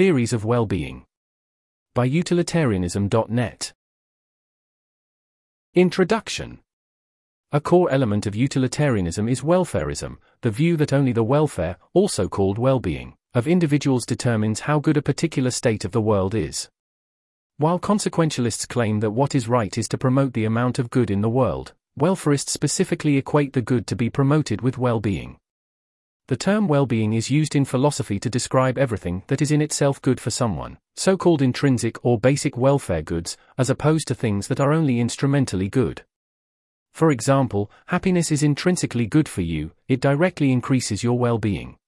Theories of Well-Being. By utilitarianism.net. Introduction A core element of utilitarianism is welfarism, the view that only the welfare, also called well-being, of individuals determines how good a particular state of the world is. While consequentialists claim that what is right is to promote the amount of good in the world, welfarists specifically equate the good to be promoted with well-being. The term well-being is used in philosophy to describe everything that is in itself good for someone, so-called intrinsic or basic welfare goods, as opposed to things that are only instrumentally good. For example, happiness is intrinsically good for you, it directly increases your well-being.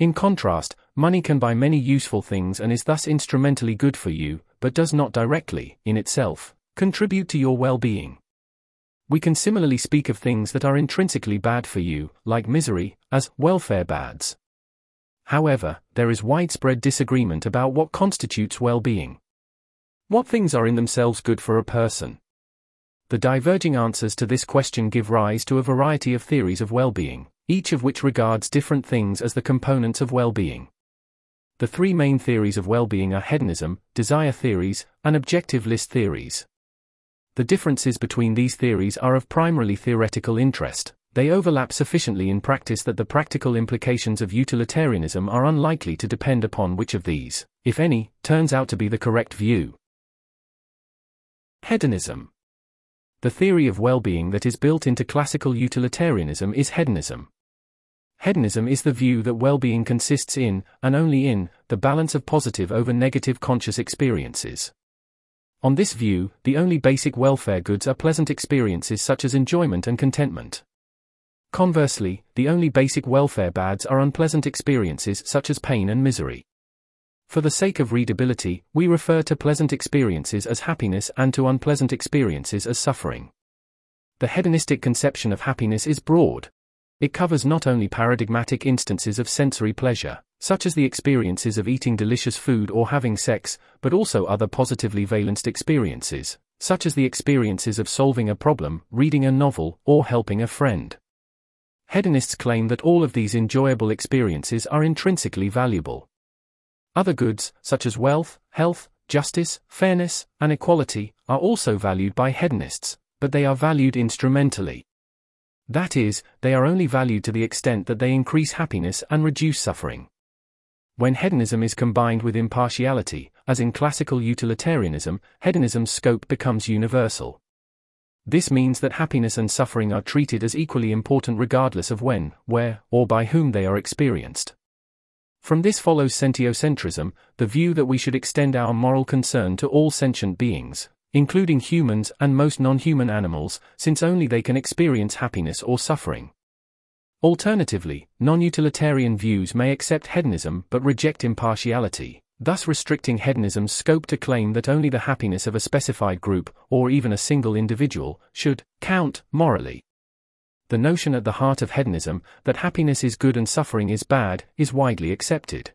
In contrast, money can buy many useful things and is thus instrumentally good for you, but does not directly, in itself, contribute to your well being. We can similarly speak of things that are intrinsically bad for you, like misery, as welfare bads. However, there is widespread disagreement about what constitutes well being. What things are in themselves good for a person? The diverging answers to this question give rise to a variety of theories of well being, each of which regards different things as the components of well being. The three main theories of well-being are hedonism, desire theories, and objective list theories. The differences between these theories are of primarily theoretical interest. They overlap sufficiently in practice that the practical implications of utilitarianism are unlikely to depend upon which of these, if any, turns out to be the correct view. Hedonism. The theory of well-being that is built into classical utilitarianism is hedonism. Hedonism is the view that well-being consists in, and only in, the balance of positive over negative conscious experiences. On this view, the only basic welfare goods are pleasant experiences such as enjoyment and contentment. Conversely, the only basic welfare bads are unpleasant experiences such as pain and misery. For the sake of readability, we refer to pleasant experiences as happiness and to unpleasant experiences as suffering. The hedonistic conception of happiness is broad, it covers not only paradigmatic instances of sensory pleasure, such as the experiences of eating delicious food or having sex, but also other positively valenced experiences, such as the experiences of solving a problem, reading a novel, or helping a friend. Hedonists claim that all of these enjoyable experiences are intrinsically valuable. Other goods, such as wealth, health, justice, fairness, and equality, are also valued by hedonists, but they are valued instrumentally. That is, they are only valued to the extent that they increase happiness and reduce suffering. When hedonism is combined with impartiality, as in classical utilitarianism, hedonism's scope becomes universal. This means that happiness and suffering are treated as equally important regardless of when, where, or by whom they are experienced. From this follows sentiocentrism, the view that we should extend our moral concern to all sentient beings, including humans and most non-human animals, since only they can experience happiness or suffering. Alternatively, non-utilitarian views may accept hedonism but reject impartiality, thus restricting hedonism's scope to claim that only the happiness of a specified group, or even a single individual, should count morally. The notion at the heart of hedonism, that happiness is good and suffering is bad, is widely accepted.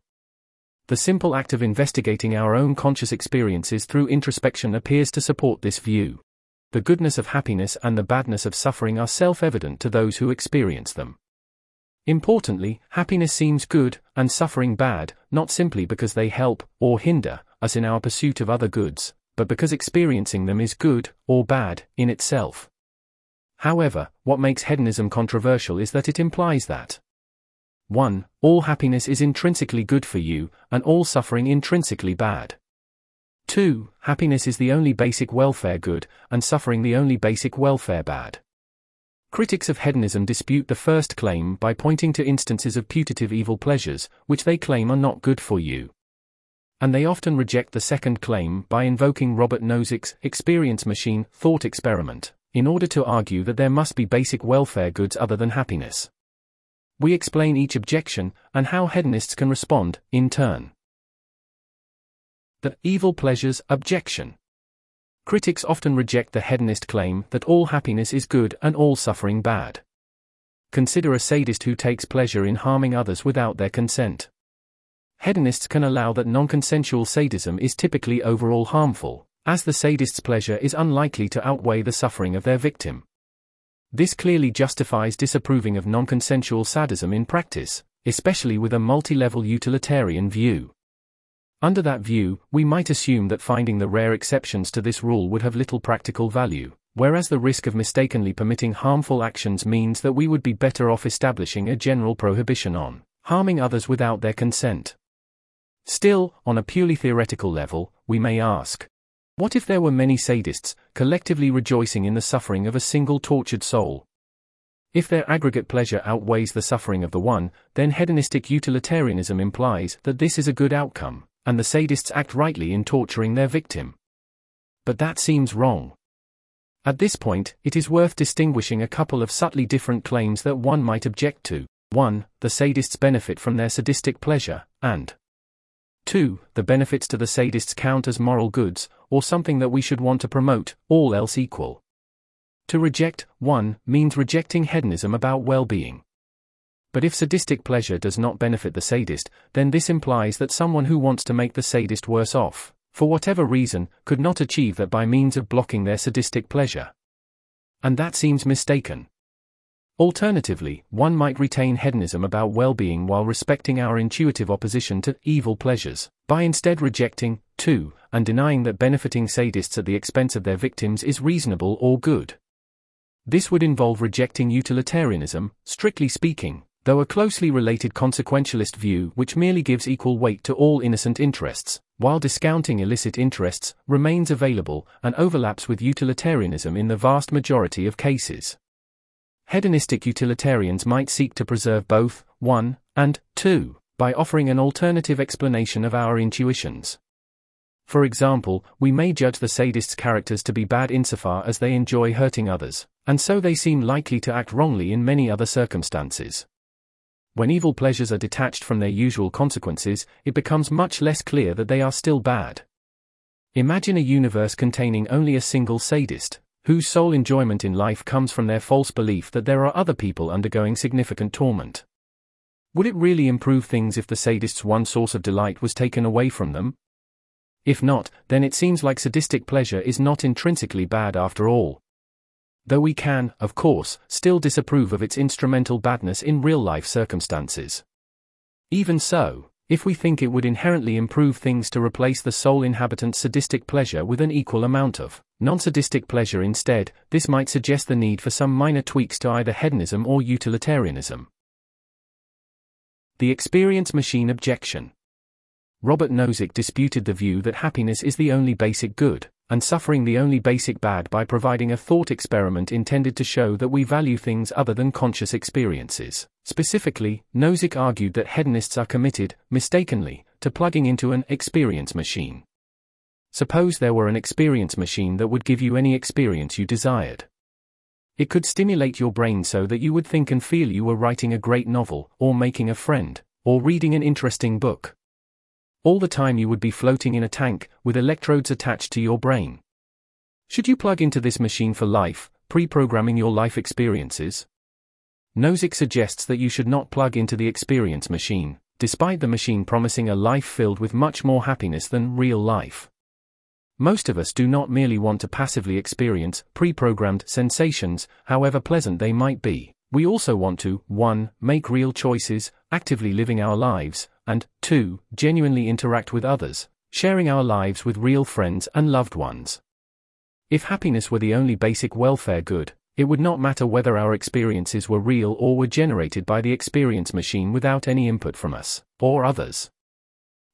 The simple act of investigating our own conscious experiences through introspection appears to support this view. The goodness of happiness and the badness of suffering are self evident to those who experience them. Importantly, happiness seems good, and suffering bad, not simply because they help, or hinder, us in our pursuit of other goods, but because experiencing them is good, or bad, in itself. However, what makes hedonism controversial is that it implies that 1. All happiness is intrinsically good for you, and all suffering intrinsically bad. 2. Happiness is the only basic welfare good, and suffering the only basic welfare bad. Critics of hedonism dispute the first claim by pointing to instances of putative evil pleasures, which they claim are not good for you. And they often reject the second claim by invoking Robert Nozick's experience machine thought experiment, in order to argue that there must be basic welfare goods other than happiness. We explain each objection, and how hedonists can respond, in turn. The evil pleasures objection. Critics often reject the hedonist claim that all happiness is good and all suffering bad. Consider a sadist who takes pleasure in harming others without their consent. Hedonists can allow that non consensual sadism is typically overall harmful, as the sadist's pleasure is unlikely to outweigh the suffering of their victim. This clearly justifies disapproving of non-consensual sadism in practice, especially with a multi-level utilitarian view. Under that view, we might assume that finding the rare exceptions to this rule would have little practical value, whereas the risk of mistakenly permitting harmful actions means that we would be better off establishing a general prohibition on harming others without their consent. Still, on a purely theoretical level, we may ask what if there were many sadists, collectively rejoicing in the suffering of a single tortured soul? If their aggregate pleasure outweighs the suffering of the one, then hedonistic utilitarianism implies that this is a good outcome, and the sadists act rightly in torturing their victim. But that seems wrong. At this point, it is worth distinguishing a couple of subtly different claims that one might object to. 1. The sadists benefit from their sadistic pleasure, and 2. The benefits to the sadists count as moral goods, or something that we should want to promote, all else equal. To reject, 1, means rejecting hedonism about well being. But if sadistic pleasure does not benefit the sadist, then this implies that someone who wants to make the sadist worse off, for whatever reason, could not achieve that by means of blocking their sadistic pleasure. And that seems mistaken. Alternatively, one might retain hedonism about well being while respecting our intuitive opposition to evil pleasures, by instead rejecting, too, and denying that benefiting sadists at the expense of their victims is reasonable or good. This would involve rejecting utilitarianism, strictly speaking, though a closely related consequentialist view which merely gives equal weight to all innocent interests, while discounting illicit interests, remains available and overlaps with utilitarianism in the vast majority of cases. Hedonistic utilitarians might seek to preserve both, 1, and 2, by offering an alternative explanation of our intuitions. For example, we may judge the sadist's characters to be bad insofar as they enjoy hurting others, and so they seem likely to act wrongly in many other circumstances. When evil pleasures are detached from their usual consequences, it becomes much less clear that they are still bad. Imagine a universe containing only a single sadist, whose sole enjoyment in life comes from their false belief that there are other people undergoing significant torment. Would it really improve things if the sadist's one source of delight was taken away from them? If not, then it seems like sadistic pleasure is not intrinsically bad after all. Though we can, of course, still disapprove of its instrumental badness in real life circumstances. Even so, if we think it would inherently improve things to replace the sole inhabitant's sadistic pleasure with an equal amount of non sadistic pleasure instead, this might suggest the need for some minor tweaks to either hedonism or utilitarianism. The experience machine objection. Robert Nozick disputed the view that happiness is the only basic good, and suffering the only basic bad by providing a thought experiment intended to show that we value things other than conscious experiences. Specifically, Nozick argued that hedonists are committed, mistakenly, to plugging into an experience machine. Suppose there were an experience machine that would give you any experience you desired. It could stimulate your brain so that you would think and feel you were writing a great novel, or making a friend, or reading an interesting book. All the time you would be floating in a tank, with electrodes attached to your brain. Should you plug into this machine for life, pre programming your life experiences? Nozick suggests that you should not plug into the experience machine, despite the machine promising a life filled with much more happiness than real life. Most of us do not merely want to passively experience pre programmed sensations, however pleasant they might be. We also want to 1. Make real choices, actively living our lives, and 2. Genuinely interact with others, sharing our lives with real friends and loved ones. If happiness were the only basic welfare good, it would not matter whether our experiences were real or were generated by the experience machine without any input from us, or others.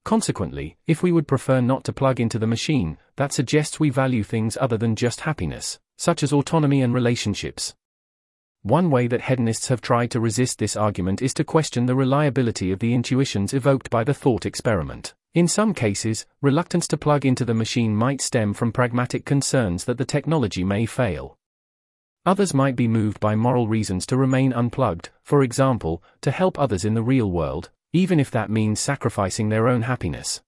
Consequently, if we would prefer not to plug into the machine, that suggests we value things other than just happiness, such as autonomy and relationships. One way that hedonists have tried to resist this argument is to question the reliability of the intuitions evoked by the thought experiment. In some cases, reluctance to plug into the machine might stem from pragmatic concerns that the technology may fail. Others might be moved by moral reasons to remain unplugged, for example, to help others in the real world, even if that means sacrificing their own happiness.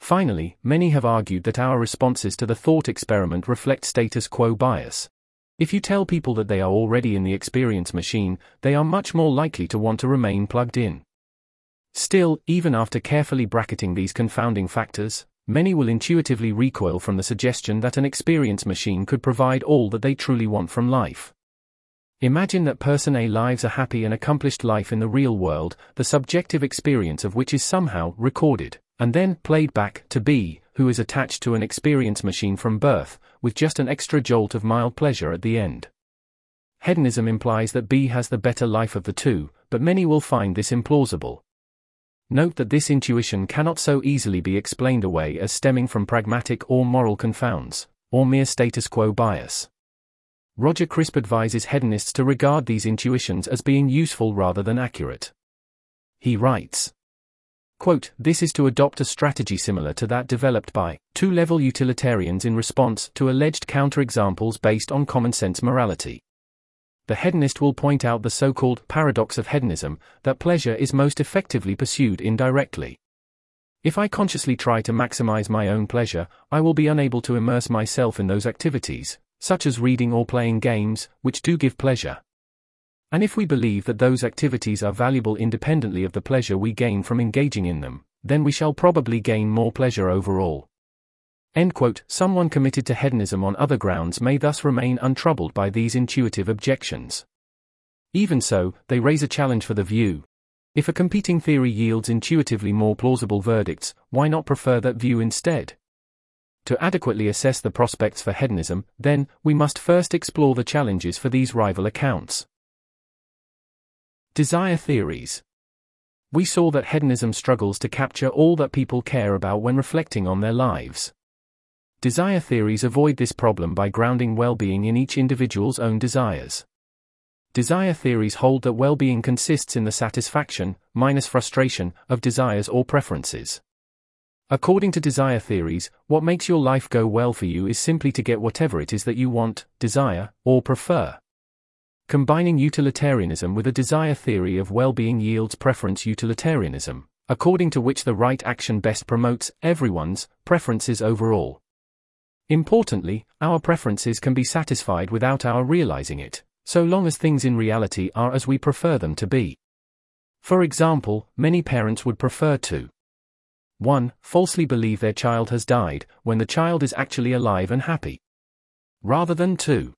Finally, many have argued that our responses to the thought experiment reflect status quo bias, if you tell people that they are already in the experience machine, they are much more likely to want to remain plugged in. Still, even after carefully bracketing these confounding factors, many will intuitively recoil from the suggestion that an experience machine could provide all that they truly want from life. Imagine that person A lives a happy and accomplished life in the real world, the subjective experience of which is somehow recorded, and then played back to B, who is attached to an experience machine from birth, with just an extra jolt of mild pleasure at the end. Hedonism implies that B has the better life of the two, but many will find this implausible. Note that this intuition cannot so easily be explained away as stemming from pragmatic or moral confounds, or mere status quo bias. Roger Crisp advises hedonists to regard these intuitions as being useful rather than accurate. He writes, quote, This is to adopt a strategy similar to that developed by two level utilitarians in response to alleged counterexamples based on common sense morality. The hedonist will point out the so called paradox of hedonism that pleasure is most effectively pursued indirectly. If I consciously try to maximize my own pleasure, I will be unable to immerse myself in those activities, such as reading or playing games, which do give pleasure. And if we believe that those activities are valuable independently of the pleasure we gain from engaging in them, then we shall probably gain more pleasure overall. End quote. Someone committed to hedonism on other grounds may thus remain untroubled by these intuitive objections. Even so, they raise a challenge for the view. If a competing theory yields intuitively more plausible verdicts, why not prefer that view instead? To adequately assess the prospects for hedonism, then, we must first explore the challenges for these rival accounts. Desire theories. We saw that hedonism struggles to capture all that people care about when reflecting on their lives. Desire theories avoid this problem by grounding well being in each individual's own desires. Desire theories hold that well being consists in the satisfaction, minus frustration, of desires or preferences. According to desire theories, what makes your life go well for you is simply to get whatever it is that you want, desire, or prefer. Combining utilitarianism with a desire theory of well being yields preference utilitarianism, according to which the right action best promotes everyone's preferences overall. Importantly, our preferences can be satisfied without our realizing it, so long as things in reality are as we prefer them to be. For example, many parents would prefer to 1. Falsely believe their child has died, when the child is actually alive and happy. Rather than 2.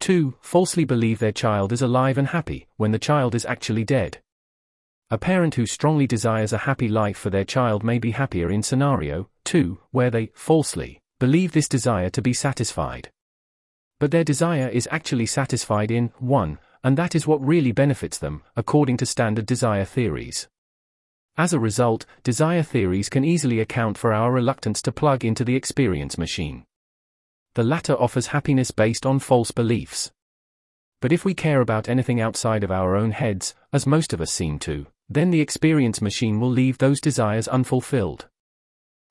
2. Falsely believe their child is alive and happy, when the child is actually dead. A parent who strongly desires a happy life for their child may be happier in scenario 2, where they, falsely, believe this desire to be satisfied. But their desire is actually satisfied in 1, and that is what really benefits them, according to standard desire theories. As a result, desire theories can easily account for our reluctance to plug into the experience machine. The latter offers happiness based on false beliefs. But if we care about anything outside of our own heads, as most of us seem to, then the experience machine will leave those desires unfulfilled.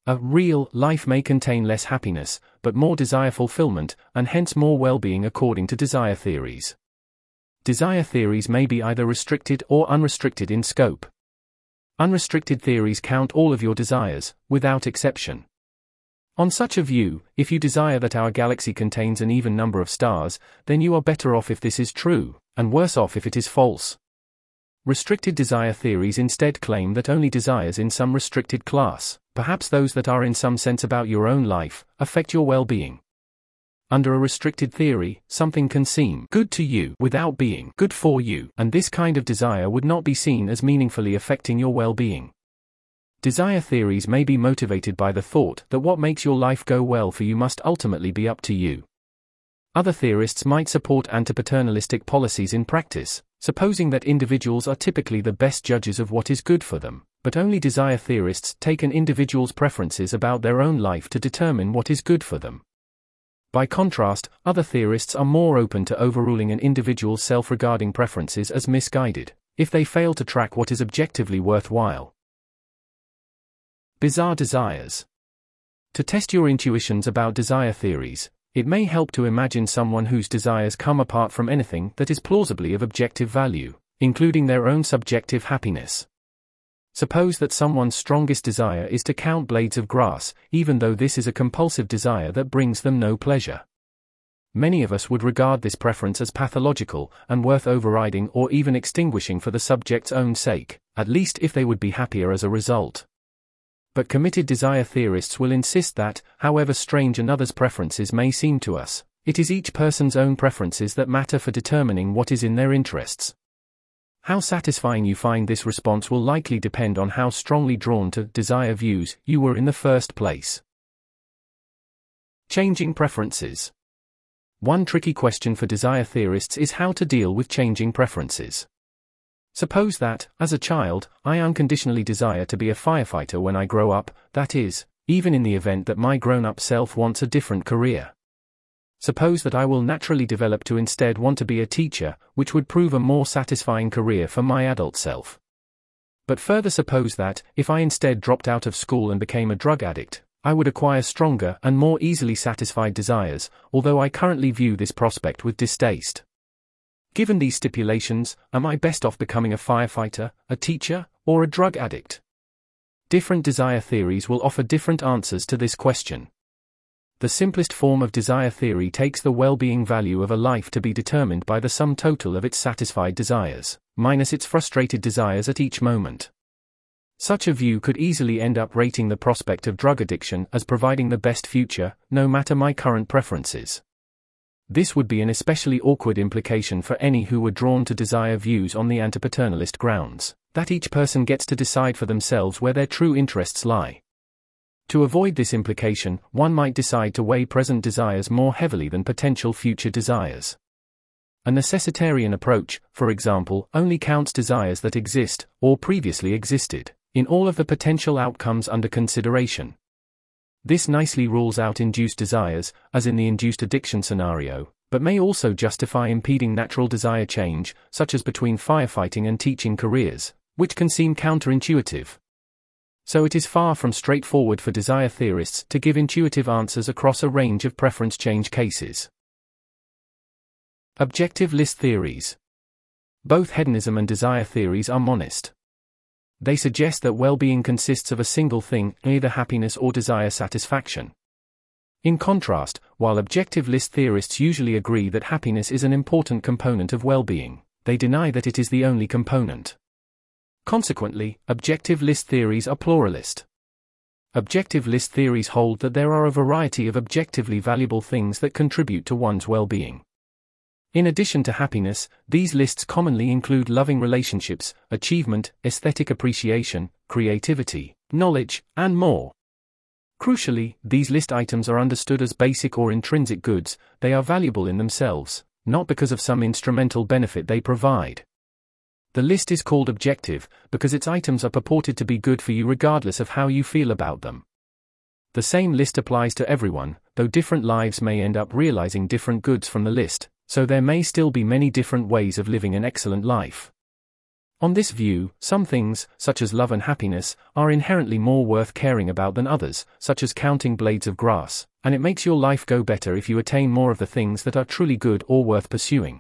A real life may contain less happiness, but more desire fulfillment, and hence more well being according to desire theories. Desire theories may be either restricted or unrestricted in scope. Unrestricted theories count all of your desires, without exception. On such a view, if you desire that our galaxy contains an even number of stars, then you are better off if this is true, and worse off if it is false. Restricted desire theories instead claim that only desires in some restricted class, perhaps those that are in some sense about your own life, affect your well being. Under a restricted theory, something can seem good to you without being good for you, and this kind of desire would not be seen as meaningfully affecting your well being. Desire theories may be motivated by the thought that what makes your life go well for you must ultimately be up to you. Other theorists might support antipaternalistic policies in practice, supposing that individuals are typically the best judges of what is good for them, but only desire theorists take an individual's preferences about their own life to determine what is good for them. By contrast, other theorists are more open to overruling an individual's self regarding preferences as misguided, if they fail to track what is objectively worthwhile. Bizarre desires. To test your intuitions about desire theories, it may help to imagine someone whose desires come apart from anything that is plausibly of objective value, including their own subjective happiness. Suppose that someone's strongest desire is to count blades of grass, even though this is a compulsive desire that brings them no pleasure. Many of us would regard this preference as pathological and worth overriding or even extinguishing for the subject's own sake, at least if they would be happier as a result. But committed desire theorists will insist that, however strange another's preferences may seem to us, it is each person's own preferences that matter for determining what is in their interests. How satisfying you find this response will likely depend on how strongly drawn to desire views you were in the first place. Changing preferences. One tricky question for desire theorists is how to deal with changing preferences. Suppose that, as a child, I unconditionally desire to be a firefighter when I grow up, that is, even in the event that my grown up self wants a different career. Suppose that I will naturally develop to instead want to be a teacher, which would prove a more satisfying career for my adult self. But further suppose that, if I instead dropped out of school and became a drug addict, I would acquire stronger and more easily satisfied desires, although I currently view this prospect with distaste. Given these stipulations, am I best off becoming a firefighter, a teacher, or a drug addict? Different desire theories will offer different answers to this question. The simplest form of desire theory takes the well being value of a life to be determined by the sum total of its satisfied desires, minus its frustrated desires at each moment. Such a view could easily end up rating the prospect of drug addiction as providing the best future, no matter my current preferences. This would be an especially awkward implication for any who were drawn to desire views on the antipaternalist grounds, that each person gets to decide for themselves where their true interests lie. To avoid this implication, one might decide to weigh present desires more heavily than potential future desires. A necessitarian approach, for example, only counts desires that exist, or previously existed, in all of the potential outcomes under consideration. This nicely rules out induced desires, as in the induced addiction scenario, but may also justify impeding natural desire change, such as between firefighting and teaching careers, which can seem counterintuitive. So it is far from straightforward for desire theorists to give intuitive answers across a range of preference change cases. Objective list theories. Both hedonism and desire theories are monist. They suggest that well being consists of a single thing, either happiness or desire satisfaction. In contrast, while objective list theorists usually agree that happiness is an important component of well being, they deny that it is the only component. Consequently, objective list theories are pluralist. Objective list theories hold that there are a variety of objectively valuable things that contribute to one's well being. In addition to happiness, these lists commonly include loving relationships, achievement, aesthetic appreciation, creativity, knowledge, and more. Crucially, these list items are understood as basic or intrinsic goods, they are valuable in themselves, not because of some instrumental benefit they provide. The list is called objective because its items are purported to be good for you regardless of how you feel about them. The same list applies to everyone, though different lives may end up realizing different goods from the list, so there may still be many different ways of living an excellent life. On this view, some things, such as love and happiness, are inherently more worth caring about than others, such as counting blades of grass, and it makes your life go better if you attain more of the things that are truly good or worth pursuing.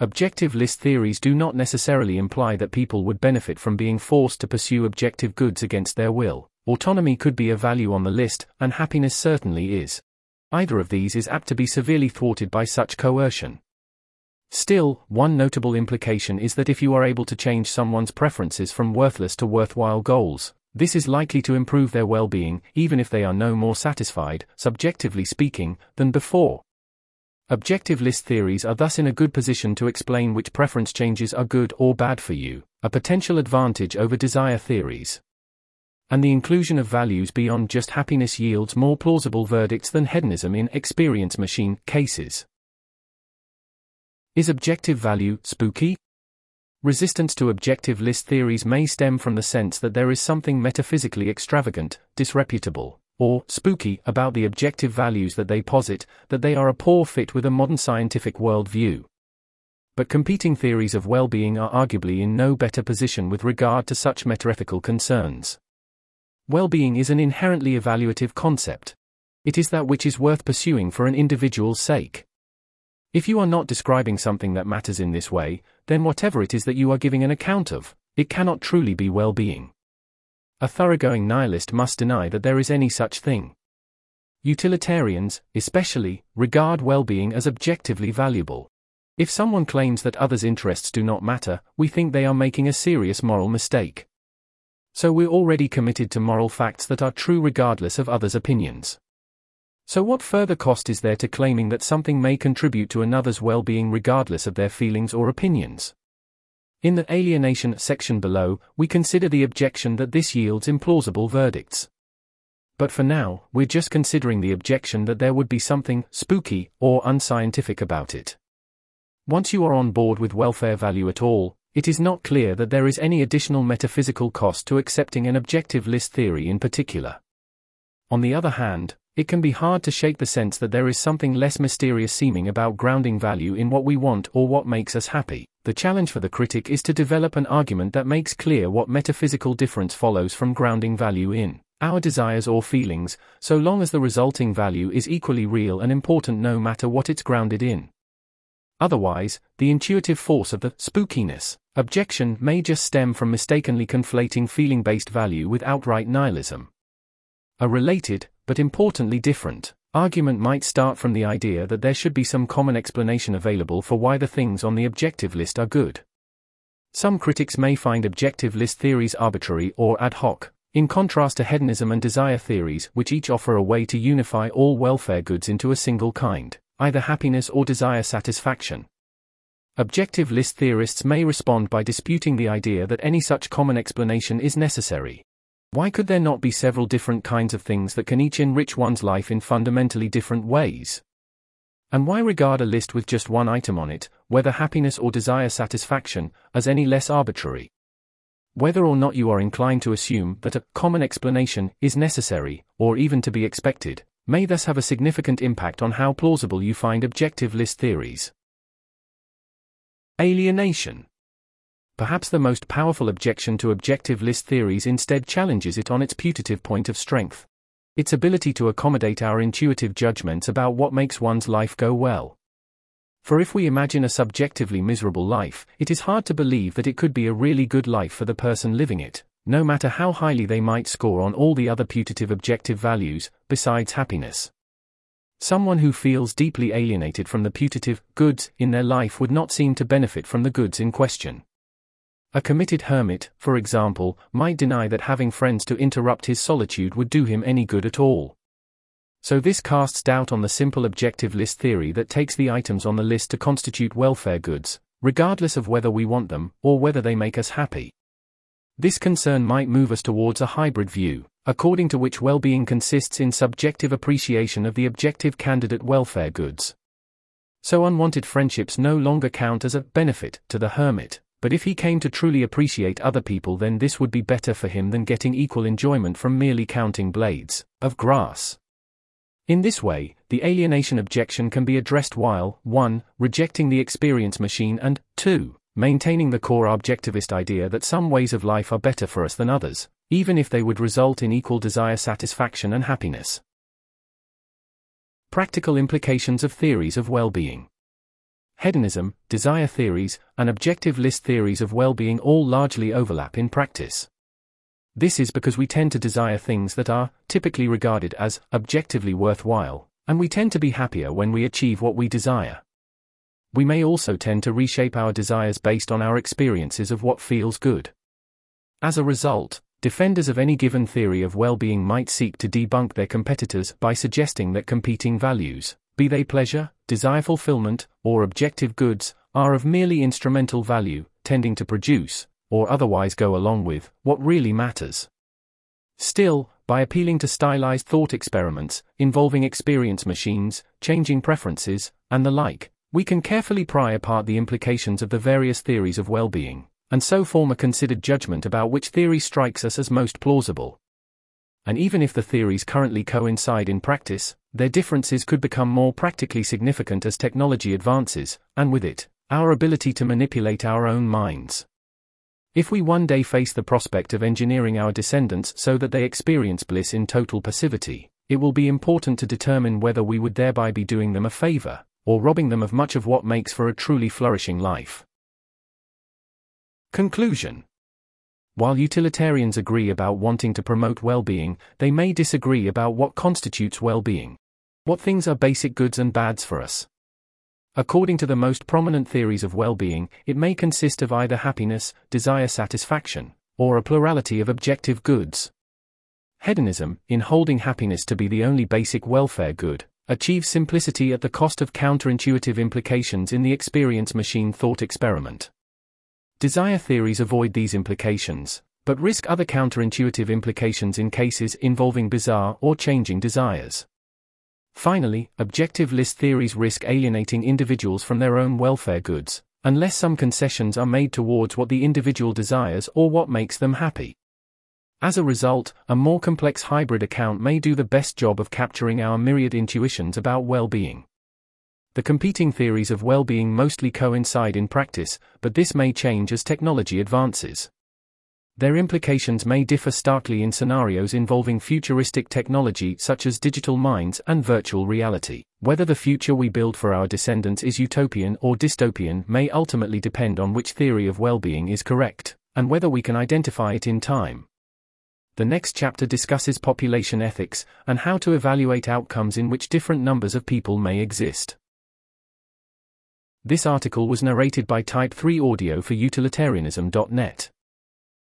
Objective list theories do not necessarily imply that people would benefit from being forced to pursue objective goods against their will. Autonomy could be a value on the list, and happiness certainly is. Either of these is apt to be severely thwarted by such coercion. Still, one notable implication is that if you are able to change someone's preferences from worthless to worthwhile goals, this is likely to improve their well being, even if they are no more satisfied, subjectively speaking, than before. Objective list theories are thus in a good position to explain which preference changes are good or bad for you, a potential advantage over desire theories and the inclusion of values beyond just happiness yields more plausible verdicts than hedonism in experience machine cases. Is objective value spooky? Resistance to objective list theories may stem from the sense that there is something metaphysically extravagant, disreputable, or spooky about the objective values that they posit, that they are a poor fit with a modern scientific worldview. But competing theories of well being are arguably in no better position with regard to such metaethical concerns. Well-being is an inherently evaluative concept. It is that which is worth pursuing for an individual's sake. If you are not describing something that matters in this way, then whatever it is that you are giving an account of, it cannot truly be well-being. A thoroughgoing nihilist must deny that there is any such thing. Utilitarians, especially, regard well-being as objectively valuable. If someone claims that others' interests do not matter, we think they are making a serious moral mistake. So we're already committed to moral facts that are true regardless of others' opinions. So what further cost is there to claiming that something may contribute to another's well-being regardless of their feelings or opinions? In the alienation section below, we consider the objection that this yields implausible verdicts. But for now, we're just considering the objection that there would be something spooky or unscientific about it. Once you are on board with welfare value at all, it is not clear that there is any additional metaphysical cost to accepting an objective list theory in particular. On the other hand, it can be hard to shake the sense that there is something less mysterious seeming about grounding value in what we want or what makes us happy. The challenge for the critic is to develop an argument that makes clear what metaphysical difference follows from grounding value in our desires or feelings, so long as the resulting value is equally real and important no matter what it's grounded in. Otherwise, the intuitive force of the spookiness objection may just stem from mistakenly conflating feeling based value with outright nihilism. A related, but importantly different, argument might start from the idea that there should be some common explanation available for why the things on the objective list are good. Some critics may find objective list theories arbitrary or ad hoc, in contrast to hedonism and desire theories, which each offer a way to unify all welfare goods into a single kind, either happiness or desire satisfaction. Objective list theorists may respond by disputing the idea that any such common explanation is necessary. Why could there not be several different kinds of things that can each enrich one's life in fundamentally different ways? And why regard a list with just one item on it, whether happiness or desire satisfaction, as any less arbitrary? Whether or not you are inclined to assume that a common explanation is necessary, or even to be expected, may thus have a significant impact on how plausible you find objective list theories. Alienation. Perhaps the most powerful objection to objective list theories instead challenges it on its putative point of strength. Its ability to accommodate our intuitive judgments about what makes one's life go well. For if we imagine a subjectively miserable life, it is hard to believe that it could be a really good life for the person living it, no matter how highly they might score on all the other putative objective values, besides happiness. Someone who feels deeply alienated from the putative goods in their life would not seem to benefit from the goods in question. A committed hermit, for example, might deny that having friends to interrupt his solitude would do him any good at all. So this casts doubt on the simple objective list theory that takes the items on the list to constitute welfare goods, regardless of whether we want them or whether they make us happy. This concern might move us towards a hybrid view, according to which well-being consists in subjective appreciation of the objective candidate welfare goods. So unwanted friendships no longer count as a benefit to the hermit, but if he came to truly appreciate other people then this would be better for him than getting equal enjoyment from merely counting blades of grass. In this way, the alienation objection can be addressed while 1. rejecting the experience machine and 2. Maintaining the core objectivist idea that some ways of life are better for us than others, even if they would result in equal desire satisfaction and happiness. Practical implications of theories of well-being. Hedonism, desire theories, and objective list theories of well-being all largely overlap in practice. This is because we tend to desire things that are, typically regarded as, objectively worthwhile, and we tend to be happier when we achieve what we desire. We may also tend to reshape our desires based on our experiences of what feels good. As a result, defenders of any given theory of well being might seek to debunk their competitors by suggesting that competing values, be they pleasure, desire fulfillment, or objective goods, are of merely instrumental value, tending to produce, or otherwise go along with, what really matters. Still, by appealing to stylized thought experiments, involving experience machines, changing preferences, and the like, we can carefully pry apart the implications of the various theories of well being, and so form a considered judgment about which theory strikes us as most plausible. And even if the theories currently coincide in practice, their differences could become more practically significant as technology advances, and with it, our ability to manipulate our own minds. If we one day face the prospect of engineering our descendants so that they experience bliss in total passivity, it will be important to determine whether we would thereby be doing them a favor, or robbing them of much of what makes for a truly flourishing life. Conclusion While utilitarians agree about wanting to promote well being, they may disagree about what constitutes well being. What things are basic goods and bads for us? According to the most prominent theories of well-being, it may consist of either happiness, desire satisfaction, or a plurality of objective goods. Hedonism, in holding happiness to be the only basic welfare good, achieves simplicity at the cost of counterintuitive implications in the experience machine thought experiment. Desire theories avoid these implications, but risk other counterintuitive implications in cases involving bizarre or changing desires. Finally, objective list theories risk alienating individuals from their own welfare goods, unless some concessions are made towards what the individual desires or what makes them happy. As a result, a more complex hybrid account may do the best job of capturing our myriad intuitions about well being. The competing theories of well being mostly coincide in practice, but this may change as technology advances. Their implications may differ starkly in scenarios involving futuristic technology such as digital minds and virtual reality. Whether the future we build for our descendants is utopian or dystopian may ultimately depend on which theory of well being is correct, and whether we can identify it in time. The next chapter discusses population ethics and how to evaluate outcomes in which different numbers of people may exist. This article was narrated by Type 3 Audio for utilitarianism.net.